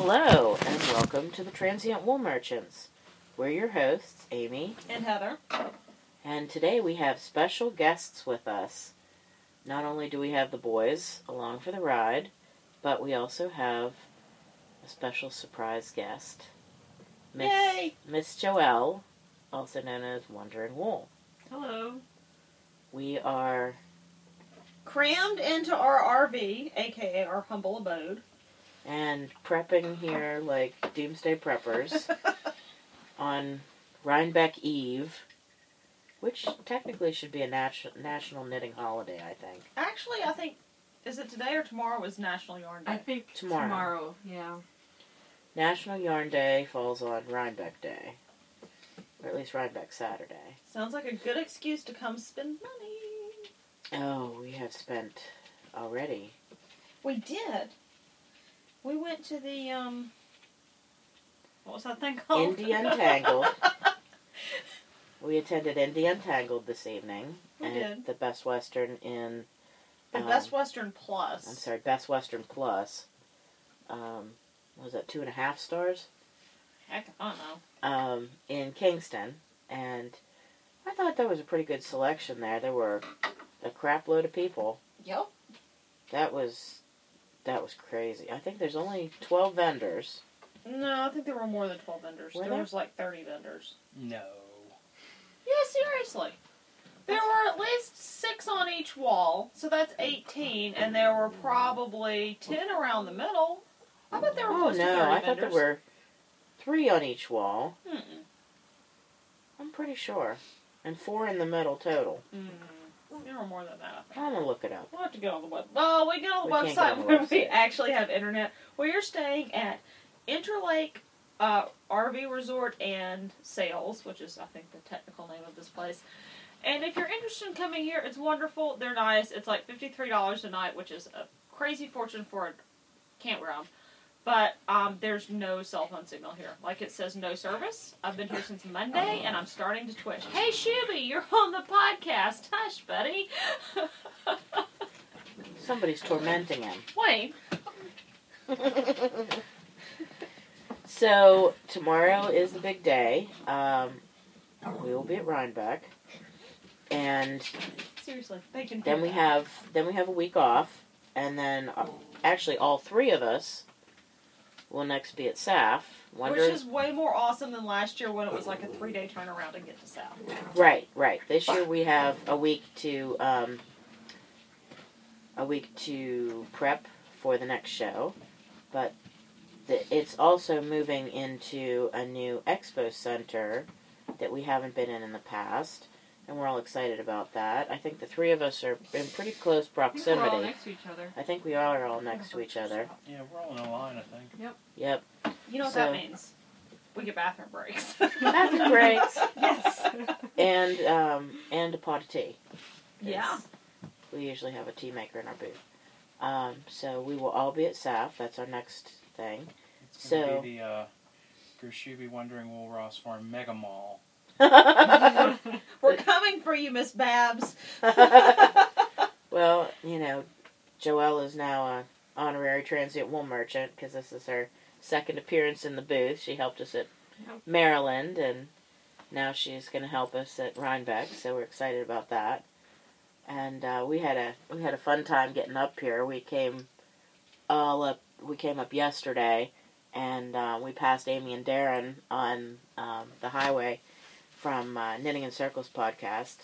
Hello, and welcome to the Transient Wool Merchants. We're your hosts, Amy, And Heather. and today we have special guests with us. Not only do we have the boys along for the ride, but we also have a special surprise guest, Miss, Yay! Miss Joelle, also known as Wandering Wool. Hello. We are Crammed into our RV, aka our humble abode. And prepping here like doomsday preppers on Rhinebeck Eve, which technically should be a nat- national knitting holiday, I think. Actually, I think is it today or tomorrow was National Yarn Day. I think Tomorrow. tomorrow. yeah. National Yarn Day falls on Rhinebeck Day, or at least Rhinebeck Saturday. Sounds like a good excuse to come spend money. Oh, we have spent already. We did. We went to the um. What was that thing called? Indie Untangled. We attended Indie Untangled this evening We did. the Best Western in the um, Best Western Plus. I'm sorry, Best Western Plus. Um, was that two and a half stars? Heck, I don't know. Um, in Kingston, and I thought there was a pretty good selection there. There were a crap load of people. Yep. That was that was crazy. I think there's only twelve vendors. No, I think there were more than twelve vendors. Were there, there? was like thirty vendors. No. Yeah, seriously. There were at least six on each wall, so that's 18, and there were probably 10 around the middle. I bet there were Oh close to 30 no, I thought there were three on each wall. Mm-mm. I'm pretty sure, and four in the middle total. Mm. There were more than that. I think. I'm gonna look it up. We'll have to get on the web. Oh, we get on the We website on the when we actually have internet. We are staying at Interlake uh, RV Resort and Sales, which is I think the technical name of this place. And if you're interested in coming here, it's wonderful. They're nice. It's like fifty three dollars a night, which is a crazy fortune for a campground. But um, there's no cell phone signal here. Like it says no service. I've been here since Monday, and I'm starting to twitch. Hey, Shuby, you're on the podcast. Hush, buddy. Somebody's tormenting him. Wayne. so tomorrow is the big day. Um, we will be at Rhinebeck, and Seriously, they can. then we have then we have a week off, and then uh, actually all three of us will next be at SAF. Wonder Which is way more awesome than last year when it was like a three day turnaround to get to SAF. right, right. This year we have a week to um, a week to prep for the next show, but the, it's also moving into a new expo center that we haven't been in in the past, and we're all excited about that. I think the three of us are in pretty close I think We're all proximity. next to each other. I think we are all next to each other. Yeah, we're all in a line, I think. Yep. Yep. You know what So- that means? We get bathroom breaks. Bathroom breaks. yes. And um, and a pot of tea. Yeah. We usually have a tea maker in our booth. Um, so we will all be at SAF. That's our next thing. It's going to So- be the uh, Gershubi Wandering Wool Ross Farm Mega Mall. We're coming for you, Miss Babs. well, you know, Joelle is now an honorary transient wool merchant because this is her second appearance in the booth. She helped us at Maryland, and now she's going to help us at Rhinebeck. So we're excited about that. And uh, we had a we had a fun time getting up here. We came all up. We came up yesterday, and uh, we passed Amy and Darren on um, the highway from uh, Knitting in Circles podcast,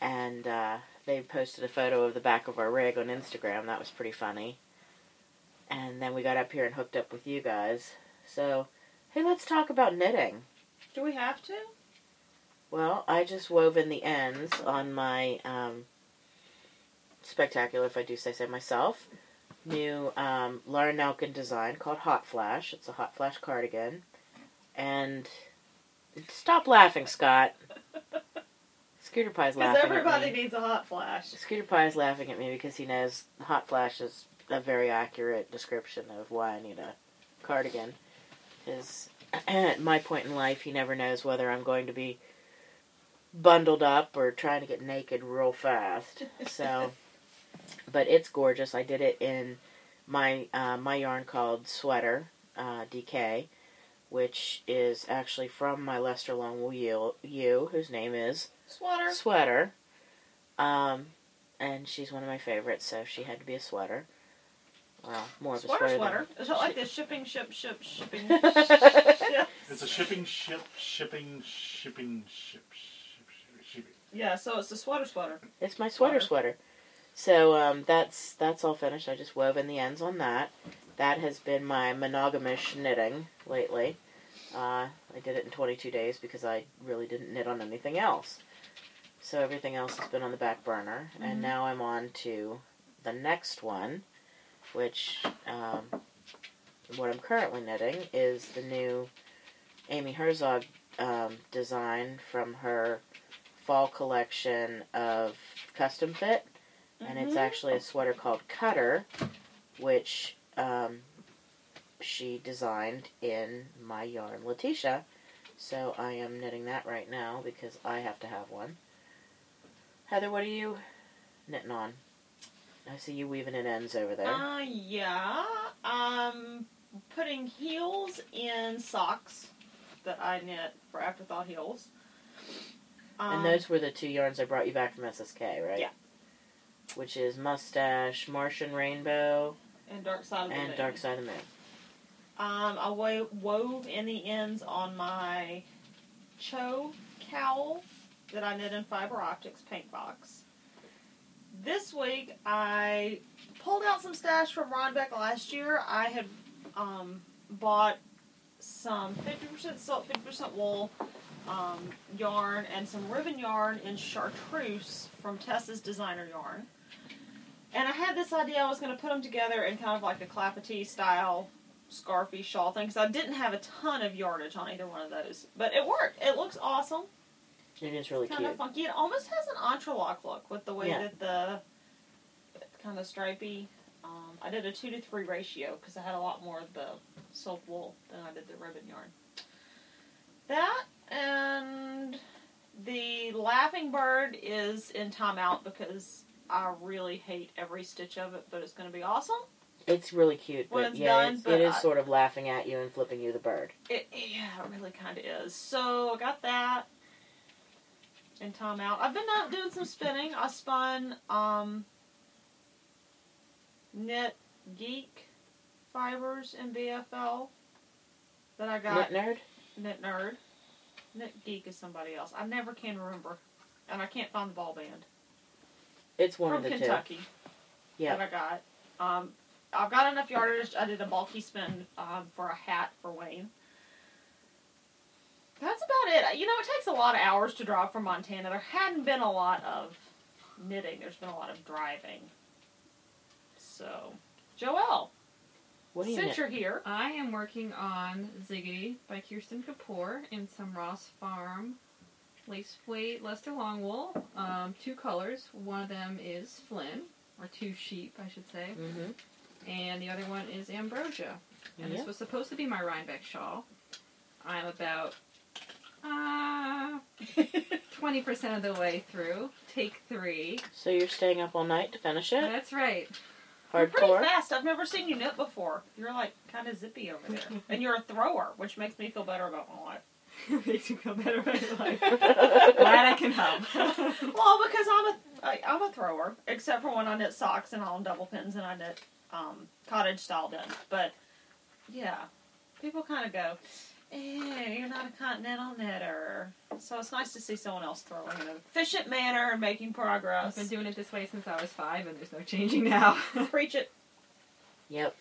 and uh, they posted a photo of the back of our rig on Instagram. That was pretty funny. And then we got up here and hooked up with you guys. So, hey, let's talk about knitting. Do we have to? Well, I just wove in the ends on my um, spectacular, if I do say so myself, new um, Laura Nelkin design called Hot Flash. It's a Hot Flash cardigan. And stop laughing, Scott. Scooter Pie's Because laughing. everybody at me. needs a hot flash. Scooter Pie is laughing at me because he knows Hot Flash is a very accurate description of why I need a cardigan. Because at my point in life, he never knows whether I'm going to be bundled up or trying to get naked real fast. So, but it's gorgeous. I did it in my uh, my yarn called Sweater. uh, DK, which is actually from my Leicester Longwool you, you, whose name is Sweater. Sweater. Um, and she's one of my favorites, so she had to be a sweater. Well, more of a Sweater, sweater. sweater. Is it like the shipping, ship, ship, shipping? ship? It's a shipping ship, shipping, shipping, ship, ship, ship, shipping. Yeah, so it's the sweater, sweater. It's my sweater Sweater. sweater. So um, that's that's all finished. I just wove in the ends on that. That has been my monogamish knitting lately. Uh, I did it in 22 days because I really didn't knit on anything else. So everything else has been on the back burner, Mhm. and now I'm on to the next one, which um, what I'm currently knitting is the new Amy Herzog um, design from her fall collection of custom fit, and it's Mhm. actually a sweater called Cutter, which um, she designed in my yarn Letitia. So I am knitting that right now because I have to have one. Heather, what are you knitting on? I see you weaving in ends over there. Uh, yeah. I'm putting heels in socks that I knit for Afterthought heels. Um, and those were the two yarns I brought you back from SSK, right? Yeah. Which is Mustache, Martian Rainbow, and Dark Side of the and Moon. Dark Side of the Moon. Um, I wo- wove in the ends on my Cho cowl that I knit in Fiber Optics paint box. This week I pulled out some stash from Rhinebeck last year. I had um, bought some 50% silk, 50% wool um, yarn and some ribbon yarn in chartreuse from Tessa's designer yarn. And I had this idea I was going to put them together in kind of like a Clapotis style scarfy shawl thing because I didn't have a ton of yardage on either one of those. But it worked. It looks awesome. It is really kind cute. of funky. It almost has an entrelac look with the way Yeah. that the kind of stripy. Um, I did a two to three ratio because I had a lot more of the silk wool than I did the ribbon yarn. That and the laughing bird is in timeout because I really hate every stitch of it, but it's going to be awesome. It's really cute, When but it's yeah, done, it's, but it is I- sort of laughing at you and flipping you the bird. It, yeah, it really kind of is. So I got that and Tom out. I've been out doing some spinning. I spun um, knit geek fibers in BFL that I got Knit nerd. knit nerd. Knit geek is somebody else. I never can remember, and I can't find the ball band It's one from of the Kentucky two. Yeah. that I got. Um, I've got enough yardage. I did a bulky spin um, for a hat for Wayne. That's about it. You know, it takes a lot of hours to drive from Montana. There hadn't been a lot of knitting. There's been a lot of driving. So, Joelle, What do you since knit? you're here, I am working on Ziggity by Kirsten Kapur in some Ross Farm lace weight Leicester Longwool. Um, two colors. One of them is Flynn, or two sheep, I should say, Mm-hmm. and the other one is Ambrosia. And Yeah. this was supposed to be my Rhinebeck shawl. I'm about uh, 20% of the way through. Take three. So you're staying up all night to finish it? That's right. you're pretty fast. I've never seen you knit before. You're like kind of zippy over there, and you're a thrower, which makes me feel better about my life. Makes you feel better about your life. Glad I can help. Well, because I'm a I, I'm a thrower, except for when I knit socks and all double pins and I knit um, cottage style done. But yeah, people kind of go, "Eh, you're not a continental knitter." So it's nice to see someone else throwing in an efficient manner and making progress. I've progress. been doing it this way since I was five, and there's no changing now. Preach it. Yep.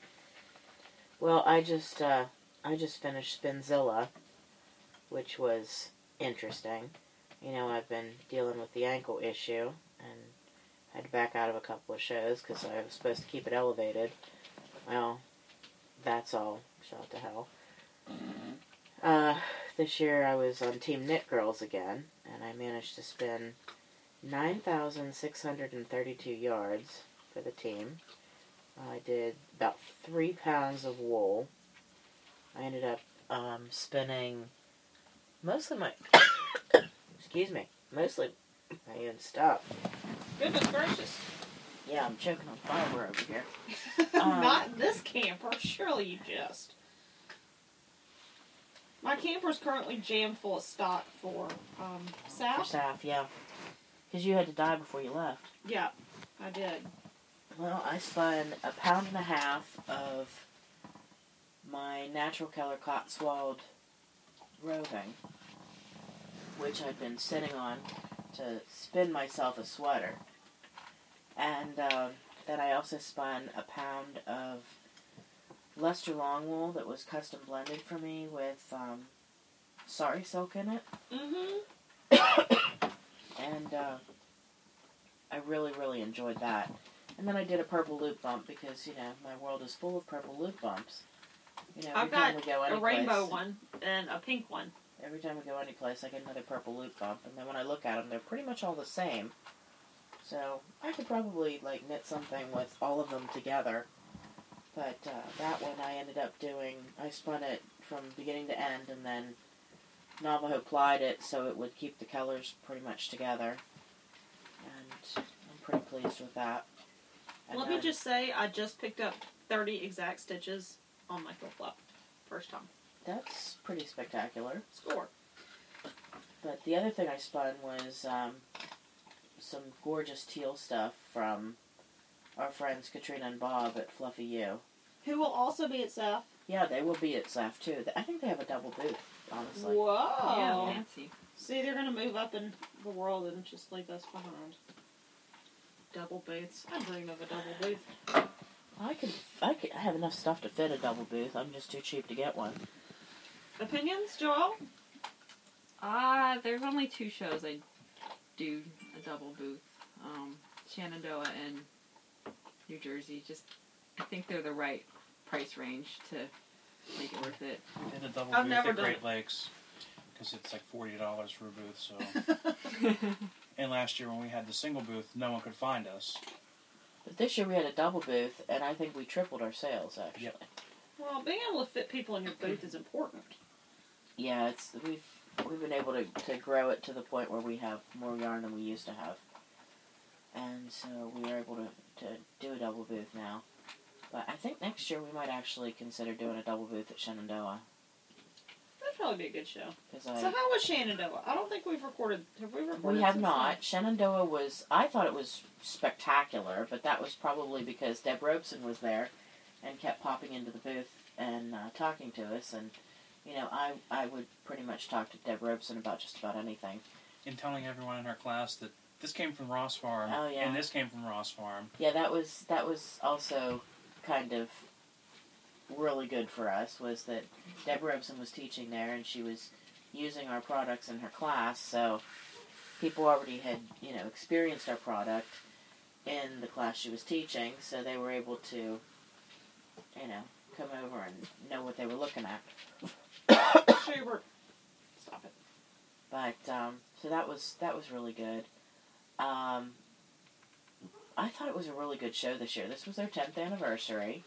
Well, I just uh, I just finished Spinzilla, which was interesting. You know, I've been dealing with the ankle issue and had to back out of a couple of shows because I was supposed to keep it elevated. Well, that's all shot to hell. Uh, this year I was on Team Knit Girls again, and I managed to spin 9,632 yards for the team. I did about three pounds of wool. I ended up um, spinning mostly my. excuse me. Mostly. I even stop. Goodness gracious. Yeah, I'm choking on fiber over here. Um, Not this camper. Surely you just. My camper's currently jammed full of stock for um, For SAF. yeah. Because you had to die before you left. Yeah, I did. Well, I spun a pound and a half of my natural color Cotswold roving, which I'd been sitting on to spin myself a sweater. And um, then I also spun a pound of Leicester long wool that was custom blended for me with um, sari silk in it. Mm-hmm. and uh, I really, really enjoyed that. And then I did a purple loop bump because you know my world is full of purple loop bumps. You know, I've got we go A rainbow place, one and a pink one. every time we go any place, I get another purple loop bump, and then when I look at them, they're pretty much all the same. So I could probably like knit something with all of them together. But uh, that one I ended up doing. I spun it from beginning to end, and then Navajo plied it so it would keep the colors pretty much together. And I'm pretty pleased with that. And Let me just say, I just picked up 30 exact stitches on my flip flop. First time. That's pretty spectacular. Score. But the other thing I spun was um, some gorgeous teal stuff from our friends Katrina and Bob at Fluffy U. Who will also be at SAF? Yeah, they will be at SAF too. I think they have a double booth, honestly. Whoa. Yeah, fancy. See, they're gonna move up in the world and just leave us behind. Double booths. I dream of a double booth. I could, I could, I have enough stuff to fit a double booth. I'm just too cheap to get one. Opinions, Joel? Uh, there's only two shows I do a double booth. Um, Shenandoah and New Jersey. Just, I think they're the right price range to make it worth it. We did a double I've booth never at Great it. Lakes because it's like forty dollars for a booth. So, and last year when we had the single booth, no one could find us. But this year we had a double booth, and I think we tripled our sales actually. Yep. well, being able to fit people in your booth is important. Yeah, it's we've we've been able to, to grow it to the point where we have more yarn than we used to have, and so we are able to, to do a double booth now. But I think next year we might actually consider doing a double booth at Shenandoah That'd probably be a good show. I So how was Shenandoah? I don't think we've recorded. Have we recorded? we have since not. Shenandoah was I thought it was spectacular, but that was probably because Deb Robson was there and kept popping into the booth and uh, talking to us and. You know, I I would pretty much talk to Deb Robson about just about anything. And telling everyone in our class that this came from Ross Farm Oh, yeah. and this came from Ross Farm. Yeah, that was that was also kind of really good for us. Was that Deborah Robson was teaching there, and she was using our products in her class, so people already had you know experienced our product in the class she was teaching, so they were able to you know come over and know what they were looking at. Schubert. Stop it. But um, so that was that was really good. Um, I thought it was a really good show this year. This was their tenth anniversary.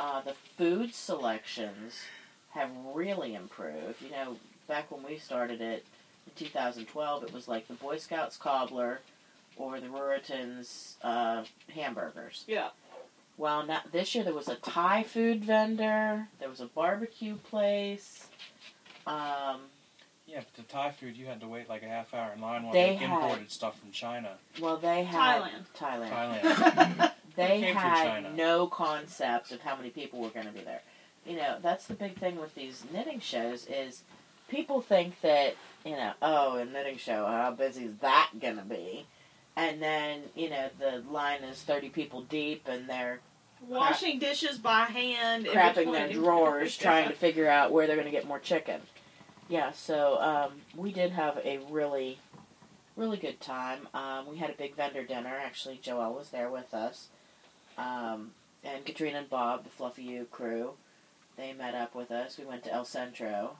Uh, the food selections have really improved. You know, back when we started it in 2012, it was like the Boy Scouts cobbler or the Ruritans uh, hamburgers. Yeah. Well, now this year there was a Thai food vendor. There was a barbecue place. Um, Yeah, but the Thai food you had to wait like a half hour in line while They they, had- imported stuff from China, well, they had Thailand. Thailand. Thailand. They had no concept of how many people were going to be there. You know, that's the big thing with these knitting shows is people think that you know, oh, a knitting show, how busy is that going to be? And then you know the line is thirty people deep, and they're Washing dishes by hand. in crapping their drawers trying to figure out where they're going to get more chicken. Yeah, so um, we did have a really, really good time. Um, we had a big vendor dinner. Actually, Joelle was there with us. Um, and Katrina and Bob, the Fluffy U crew, they met up with us. We went to El Centro.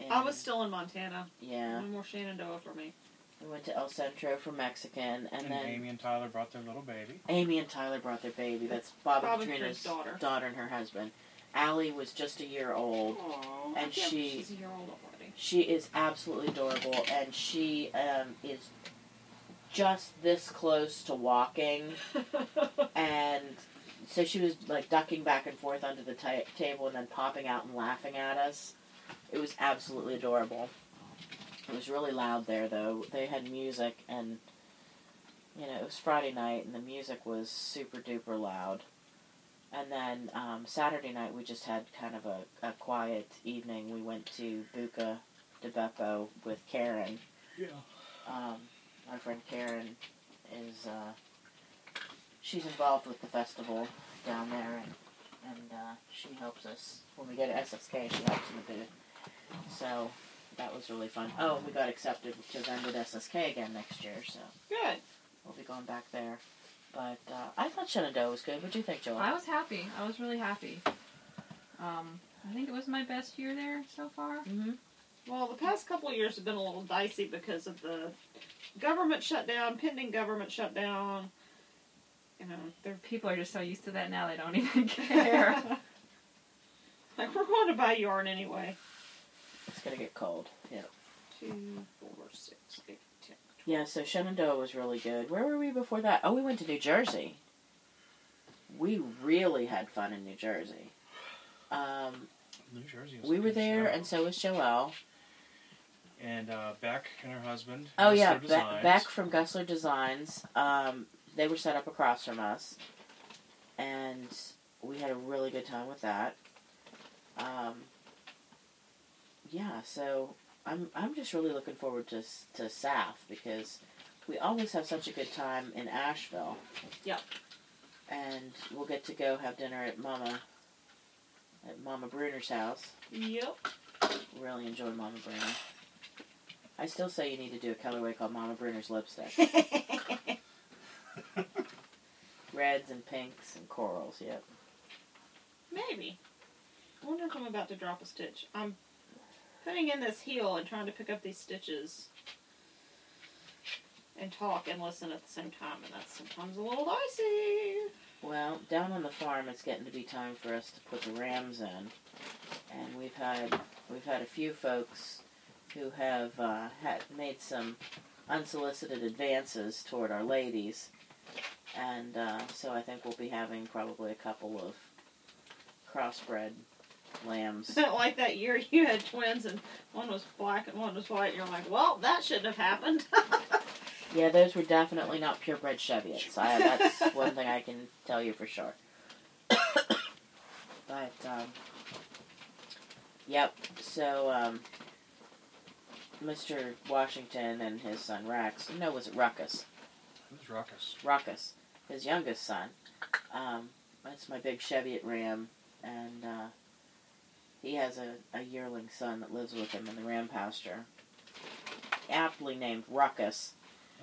And, I was still in Montana. Yeah, No more Shenandoah for me. we went to El Centro for Mexican, and, and then Amy and Tyler brought their little baby. Amy and Tyler brought their baby. That's Bob, Bob and and Katrina's Katrina's daughter. and her husband. Allie was just a year old. Aww. And she- She's a year old already. She is absolutely adorable, and she um, is just this close to walking. And so she was like ducking back and forth under the ta table and then popping out and laughing at us. It was absolutely adorable. It was really loud there, though. They had music, and you know it was Friday night, and the music was super duper loud. And then um, Saturday night we just had kind of a, a quiet evening. We went to Buca di Beppo with Karen. Yeah. Um, our friend Karen is uh, she's involved with the festival down there, and and uh, she helps us when we go to SSK. She helps in the booth. So that was really fun. Oh, we got accepted to Vended SSK again next year, so Good. we'll be going back there. But uh, I thought Shenandoah was good. What do you think, Joel? I was happy. I was really happy. Um, I think it was my best year there so far. hmm Well, the past couple of years have been a little dicey because of the government shutdown, pending government shutdown. You know, they're People are just so used to that now they don't even care. like, we're going to buy yarn anyway. It's gonna get cold. Yeah. Two, four, six, eight, ten. Yeah. So Shenandoah was really good. Where were we before that? Oh, we went to New Jersey. We really had fun in New Jersey. Um, New Jersey. Was we a were good there, show. and so was Joelle. And uh, Beck and her husband. Oh Gusler yeah, Be- Designs. Beck from Gusler Designs. Um, they were set up across from us, and we had a really good time with that. Um, yeah, so I'm I'm just really looking forward to s- to SAF because we always have such a good time in Asheville. Yep. And we'll get to go have dinner at Mama at Mama Bruner's house. Yep. Really enjoy Mama Bruner. I still say you need to do a colorway called Mama Bruner's lipstick. Reds and pinks and corals, yep. Maybe. I wonder if I'm about to drop a stitch. I'm putting in this heel and trying to pick up these stitches and talk and listen at the same time, and that's sometimes a little dicey. Well, down on the farm it's getting to be time for us to put the rams in. And we've had we've had a few folks who have uh, had made some unsolicited advances toward our ladies. And uh, so I think we'll be having probably a couple of crossbred lambs. like that year you had twins and one was black and one was white, and you're like, well, that shouldn't have happened. Yeah, those were definitely not purebred Cheviots. I, that's one thing I can tell you for sure. but, um, yep. So, um, Mr. Washington and his son Rex, no, was it Ruckus? Who's Ruckus? Ruckus, his youngest son. Um, that's my big Cheviot ram, and uh, he has a, a yearling son that lives with him in the ram pasture, aptly named Ruckus.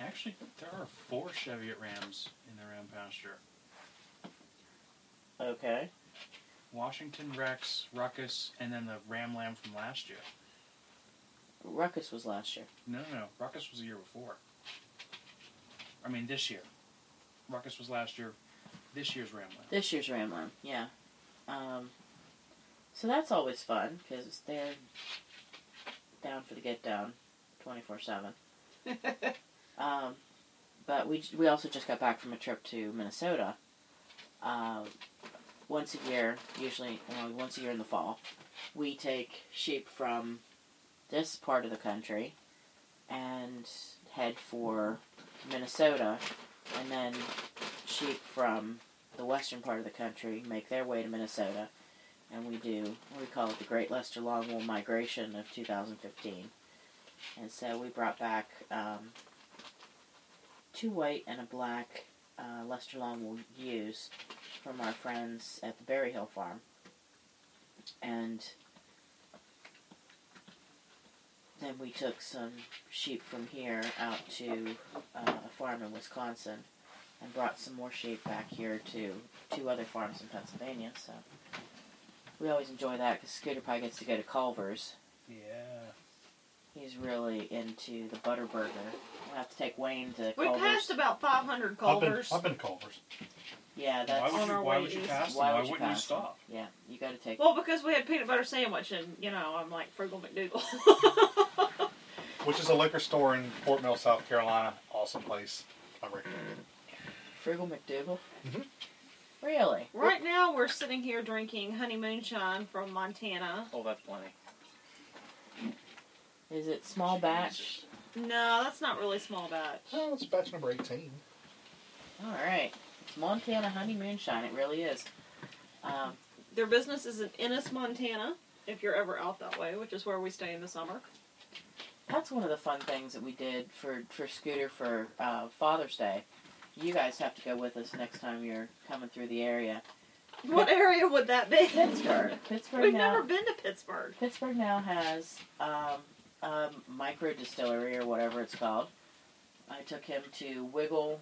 Actually, there are four Cheviot Rams in the Ram pasture. Okay. Washington, Rex, Ruckus, and then the Ram Lamb from last year. Ruckus was last year. No, no, no. Ruckus was the year before. I mean, this year. Ruckus was last year. This year's Ram Lamb. This year's Ram Lamb, yeah. Um, so that's always fun because they're down for the get down, twenty four seven. Um, but we we also just got back from a trip to Minnesota. Um, once a year, usually well, once a year in the fall, we take sheep from this part of the country and head for Minnesota, and then sheep from the western part of the country make their way to Minnesota, and we do we call it the Great Leicester Longwool Migration of 2015. And so we brought back um, two white and a black uh, Leicester Longwool ewes from our friends at the Berry Hill Farm. And then we took some sheep from here out to uh, a farm in Wisconsin and brought some more sheep back here to two other farms in Pennsylvania. So we always enjoy that because Scooter Pie gets to go to Culver's. Yeah. He's really into the butter burger. We'll have to take Wayne to we Culver's. passed about 500 I've been, Culvers. I've been to Culver's. Yeah, Why that's would on you, our why way would you east. pass them? why Why would you wouldn't you pass them? stop? Yeah, you got to take. Well, because we had peanut butter sandwich, and you know I'm like frugal McDougal. Which is a liquor store in Fort Mill, South Carolina. Awesome place. I recommend it. Frugal McDougal. Mhm. Really? right now, we're sitting here drinking honey moonshine from Montana. Oh, that's plenty. Is it small batch? No, that's not really small batch. Oh, it's batch number 18. All right. It's Montana Honey Moonshine. It really is. Um, Their business is in Ennis, Montana. If you're ever out that way, which is where we stay in the summer. That's one of the fun things that we did for for Scooter for uh, Father's Day. You guys have to go with us next time you're coming through the area. What area would that be? Pittsburgh. Pittsburgh We've now. never been to Pittsburgh. Pittsburgh now has um, a micro distillery or whatever it's called. I took him to Wigle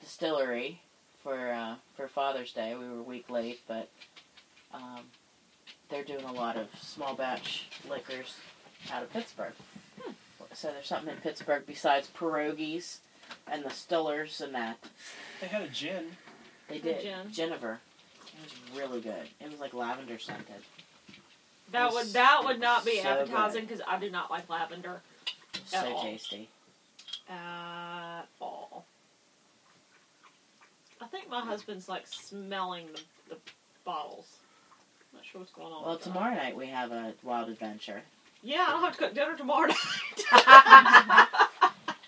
Distillery for uh, for Father's Day. We were a week late, but um, they're doing a lot of small batch liquors out of Pittsburgh. Hmm. So there's something in Pittsburgh besides pierogies and the Stillers and that. They had a gin. They did Gin. Jennifer. It was really good. It was like lavender scented. That would that would not be so appetizing because I do not like lavender At So all. tasty. at all. I think my husband's like smelling the, the bottles. Not sure what's going on. Well, with that. tomorrow night we have a wild adventure. Yeah, I don't have to cook dinner tomorrow night.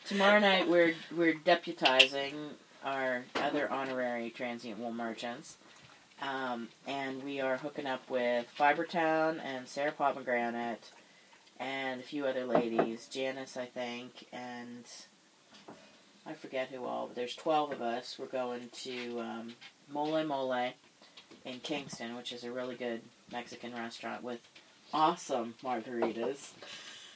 Tomorrow night we're we're deputizing our other honorary transient wool merchants, um, and we are hooking up with Fibertown and Sarah Pomegranate, and a few other ladies, Janice I think, and I forget who all. But there's twelve of us. We're going to um, Mole Mole in Kingston, which is a really good Mexican restaurant with awesome margaritas.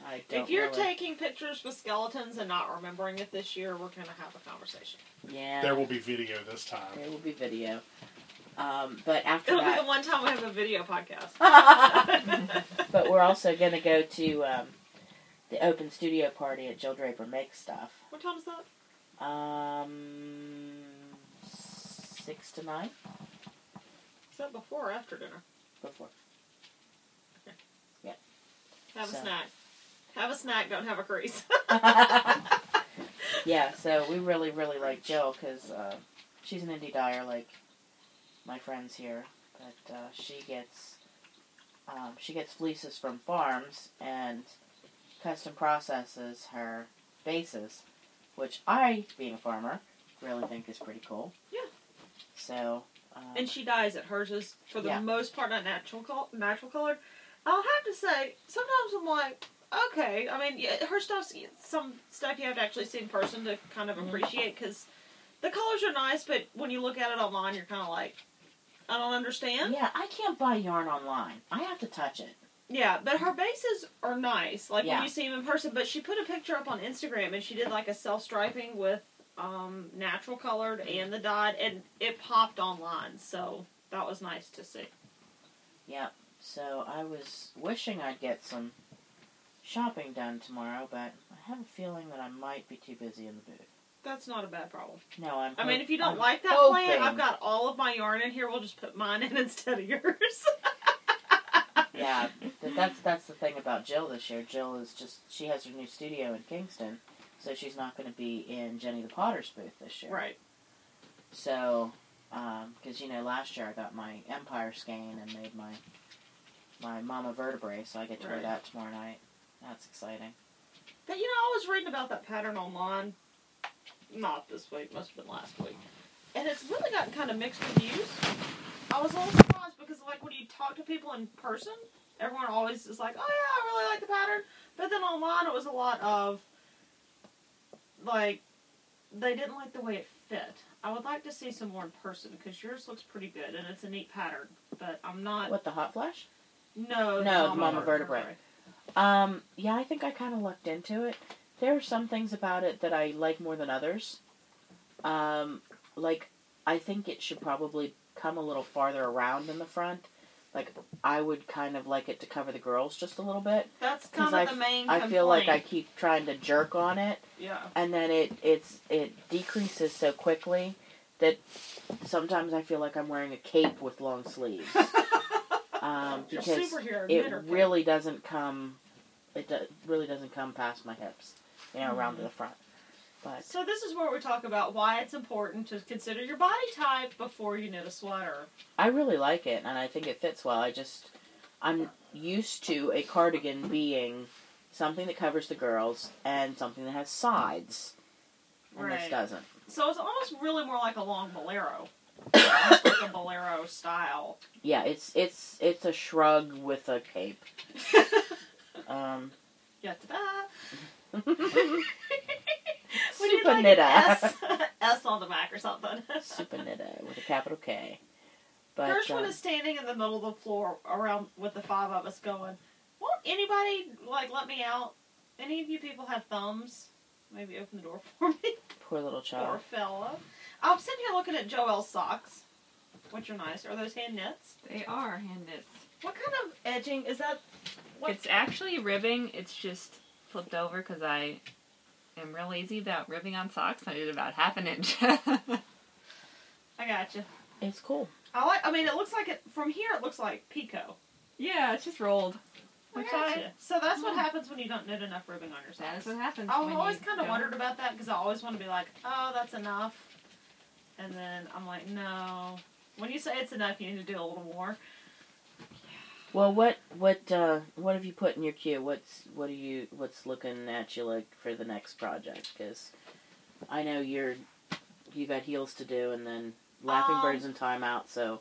I don't if you're really- taking pictures with skeletons and not remembering it this year, we're gonna have a conversation. yeah, There will be video this time. There will be video. Um, but after It'll be the that, one time we have a video podcast. but we're also going to go to um, the open studio party at Jill Draper Makes Stuff. what time is that? Um, six to nine Is that before or after dinner? before. Have So. a snack. Have a snack. Don't have a crease. yeah, so we really, really like Jill because uh, she's an indie dyer like my friends here, but uh, she gets um, she gets fleeces from farms and custom processes her bases, which I, being a farmer, really think is pretty cool. Yeah. So. Um, and she dyes it. Hers is for the Yeah. most part not natural col- natural colored. I'll have to say sometimes I'm like, okay. I mean, yeah, her stuff's some stuff you have to actually see in person to kind of Mhm. appreciate because the colors are nice, but when you look at it online, you're kind of like, I don't understand. yeah, I can't buy yarn online. I have to touch it. Yeah, but her bases are nice. Like Yeah. when you see them in person. But she put a picture up on Instagram and she did like a self striping with um, natural colored and the dyed, and it popped online. So that was nice to see. Yeah. So I was wishing I'd get some shopping done tomorrow, but I have a feeling that I might be too busy in the booth. That's not a bad problem. No, I'm. I mean, if you don't I'm like that hoping- plan, I've got all of my yarn in here. We'll just put mine in instead of yours. Yeah, that's that's the thing about Jill this year. Jill is just she has her new studio in Kingston, so she's not going to be in Jenny the Potter's booth this year. right. So, um, because you know, last year I got my Empire skein and made my my Mama vertebrae, so I get to wear that tomorrow night. That's exciting. But you know, I was reading about that pattern online. Not this week, must have been last week. And it's really gotten kind of mixed reviews. I was a little surprised because, like, when you talk to people in person, everyone always is like, "Oh yeah, I really like the pattern," but then online it was a lot of like they didn't like the way it fit. I would like to see some more in person because yours looks pretty good and it's a neat pattern. But I'm not. What the hot flash? No, the No, the Mama vertebrae. vertebrae. Um, yeah, I think I kind of looked into it. There are some things about it that I like more than others. Um, like, I think it should probably come a little farther around in the front. Like, I would kind of like it to cover the girls just a little bit. That's kind of I the main. I feel like I keep trying to jerk on it, Yeah. and then it it's it decreases so quickly that sometimes I feel like I'm wearing a cape with long sleeves. um, because it really doesn't come it do, really doesn't come past my hips you know around to the front but So this is where we talk about why it's important to consider your body type before you knit a sweater. i really like it and i think it fits well i just i'm used to a cardigan being something that covers the girls, and something that has sides. And this doesn't. So it's almost really more like a long bolero. Like a bolero style. Yeah, it's it's it's a shrug with a cape. Um, yeah, ta-da. What do you Super like? Nita. S, S on the back or something. Super Nita with a capital K. But Gershwin um, is standing in the middle of the floor around with the five of us going, Won't anybody like let me out? Any of you people have thumbs? Maybe open the door for me. poor little child. Poor fella. I'm sitting here looking at Joelle's socks, which are nice. Are those hand knits? They are hand knits. What kind of edging is that? What? It's actually ribbing. It's just flipped over because I am real lazy about ribbing on socks. I did about half an inch. I got you. It's cool. I like. I mean, it looks like it from here. It looks like picot. yeah, it's just rolled. I Which I- So that's what mm-hmm. happens when you don't knit enough ribbing on your socks. That is what happens. I've always kind of wondered about that because I always want to be like, oh, that's enough, and then I'm like, no. When you say it's enough, you need to do a little more. Well, what what uh, what have you put in your queue? What's what are you what's looking at you like for the next project? Because I know you're you got heels to do, and then Laughing Um, Birds in timeout. So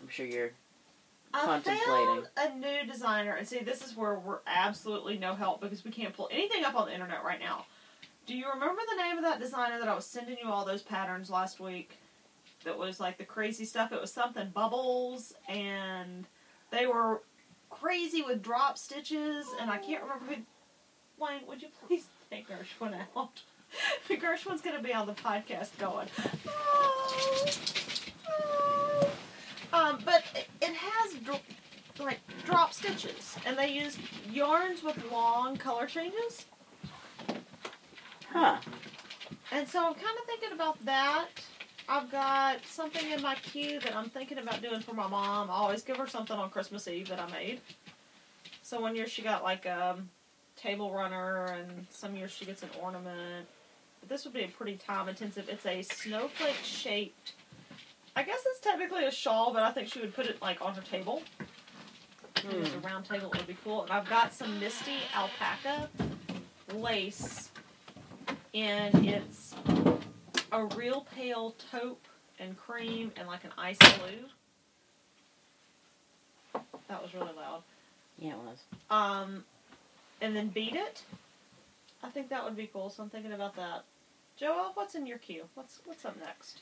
I'm sure you're I Contemplating. a new designer, and see, this is where we're absolutely no help because we can't pull anything up on the internet right now. Do you remember the name of that designer that I was sending you all those patterns last week? That was like the crazy stuff. It was something bubbles, and they were crazy with drop stitches, and I can't remember who. Wayne, would you please take Gershwin out? The Gershwin's going to be on the podcast going. "Oh, oh." Um, but it, it has like drop stitches, and they use yarns with long color changes. Huh? And so I'm kind of thinking about that. I've got something in my queue that I'm thinking about doing for my mom. I always give her something on Christmas Eve that I made. So one year she got like a table runner, and some years she gets an ornament. But this would be a pretty time intensive. It's a snowflake shaped. I guess it's technically a shawl, but I think she would put it like on her table. Was a hmm. round table, it would be cool. And I've got some Misti alpaca lace, and it's a real pale taupe and cream and like an ice blue. That was really loud. Yeah, it was. Um, and then beat it. I think that would be cool. So I'm thinking about that. Joel, what's in your queue? What's what's up next?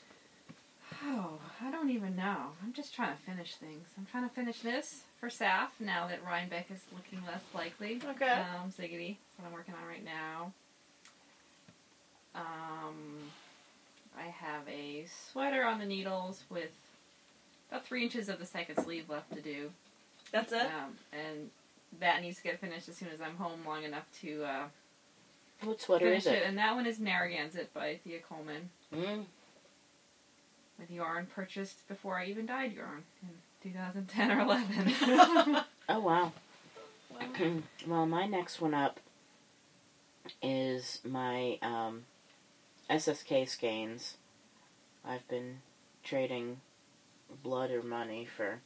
Oh, I don't even know. I'm just trying to finish things. I'm trying to finish this for Saf now that Rhinebeck is looking less likely. Okay. Um, Ziggity. That's what I'm working on right now. Um, I have a sweater on the needles with about three inches of the second sleeve left to do. That's it. Um, and that needs to get finished as soon as I'm home long enough to uh, What sweater finish is it. it? And that one is Narragansett by Thea Coleman Mm. with yarn purchased before I even dyed yarn in 2010 or 11. Oh wow. Well, well, my next one up is my um, SSK skeins. I've been trading blood or money for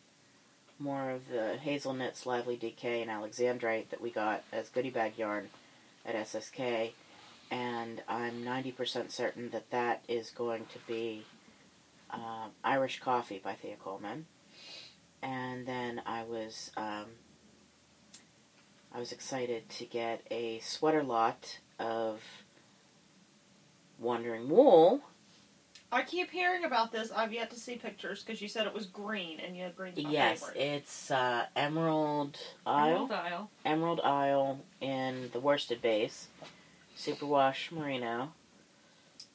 more of the HazelKnits, Lively DK, and alexandrite that we got as goodie bag yarn at SSK, and I'm 90% certain that that is going to be uh, Irish Coffee by Thea Coleman. And then I was um, I was excited to get a sweater lot of Wandering Wool. I keep hearing about this. I've yet to see pictures because you said it was green, and you had green's my yes, favorite. it's uh, Emerald Isle. Emerald Isle. Emerald Isle in the worsted base, superwash merino,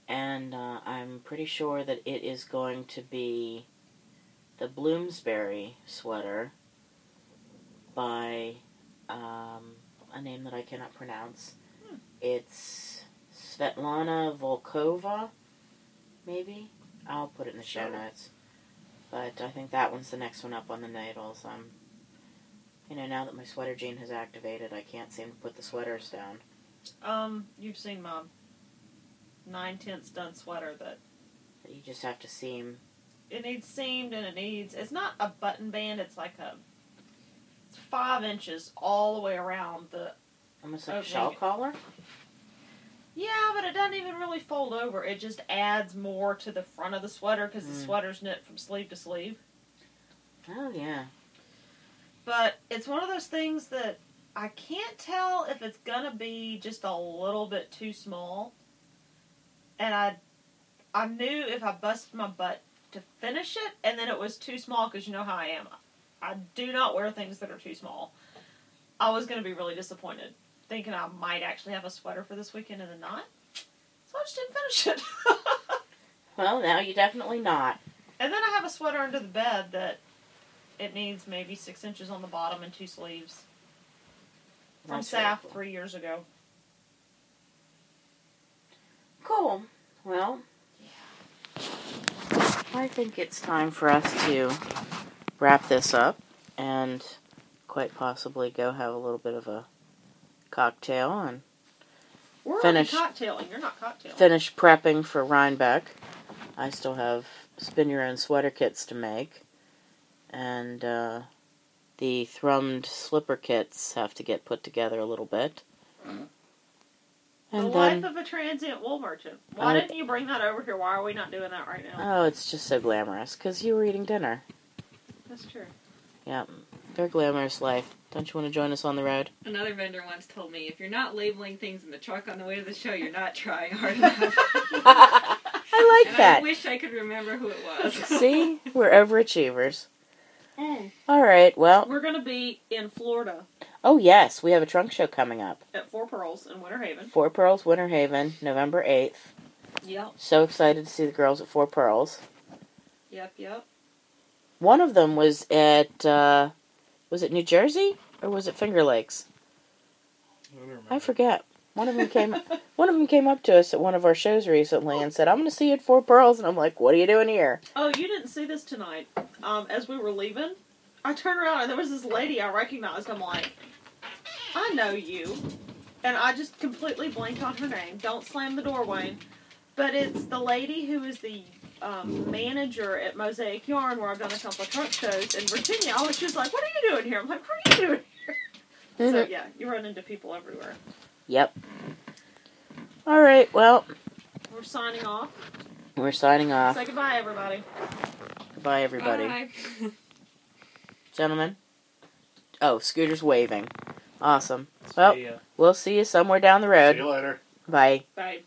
and uh, I'm pretty sure that it is going to be the Bloomsbury sweater by um, a name that I cannot pronounce. Hmm. It's Svetlana Volkova, maybe. I'll put it in the show notes. But I think that one's the next one up on the needles. Um, you know, now that my sweater gene has activated, I can't seem to put the sweaters down. Um, you've seen my nine tenths done sweater that You just have to seam. it needs seamed and it needs. It's not a button band. It's like a. It's five inches all the way around the Almost like Oh, a shawl collar. Yeah, but it doesn't even really fold over. It just adds more to the front of the sweater because the Mm. sweater's knit from sleeve to sleeve. Oh yeah. But it's one of those things that I can't tell if it's gonna be just a little bit too small. And I, I knew if I busted my butt to finish it, and then it was too small because you know how I am. I do not wear things that are too small. I was gonna be really disappointed, thinking I might actually have a sweater for this weekend and then not. So I just didn't finish it. Well, now you definitely not. And then I have a sweater under the bed that it needs maybe six inches on the bottom and two sleeves. From That's SAF cool. three years ago. Cool. Well, I think it's time for us to wrap this up and quite possibly go have a little bit of a cocktail and We're Finish. cocktailing. You're not cocktailing. finish prepping for Rhinebeck. I still have spin your own sweater kits to make, and uh, the thrummed slipper kits have to get put together a little bit. the And life then, of a transient wool merchant. Why Uh, didn't you bring that over here? Why are we not doing that right now? oh, it's just so glamorous because you were eating dinner. That's true. Yep, their glamorous life. Don't you want to join us on the road? Another vendor once told me if you're not labeling things in the truck on the way to the show, you're not trying hard enough. I like and that. I wish I could remember who it was. See, we're overachievers. Mm. All right. Well, We're gonna be in Florida oh yes, we have a trunk show coming up. at Four Purls in Winter Haven. Four Purls Winter Haven, November eighth. Yep. So excited to see the girls at Four Purls. Yep. Yep. One of them was at uh, was it New Jersey or was it Finger Lakes? I don't. I forget. One of them came. one of them came up to us at one of our shows recently and said, "I'm going to see you at Four Purls," and I'm like, "What are you doing here?" Oh, you didn't see this tonight. Um, as we were leaving, I turned around and there was this lady I recognized. I'm like, I know you. And I just completely blanked on her name. Don't slam the door, Wayne. But it's the lady who is the um, manager at Mosaic Yarn, where I've done a couple of trunk shows in Virginia. I was just like, what are you doing here? I'm like, what are you doing here? so, yeah, you run into people everywhere. Yep. All right. Well, We're signing off. we're signing off. Say goodbye, everybody. Goodbye, everybody. Bye. Gentlemen. Oh, Scooter's waving. Awesome. Well, ya. we'll see you somewhere down the road. See you later. Bye. Bye.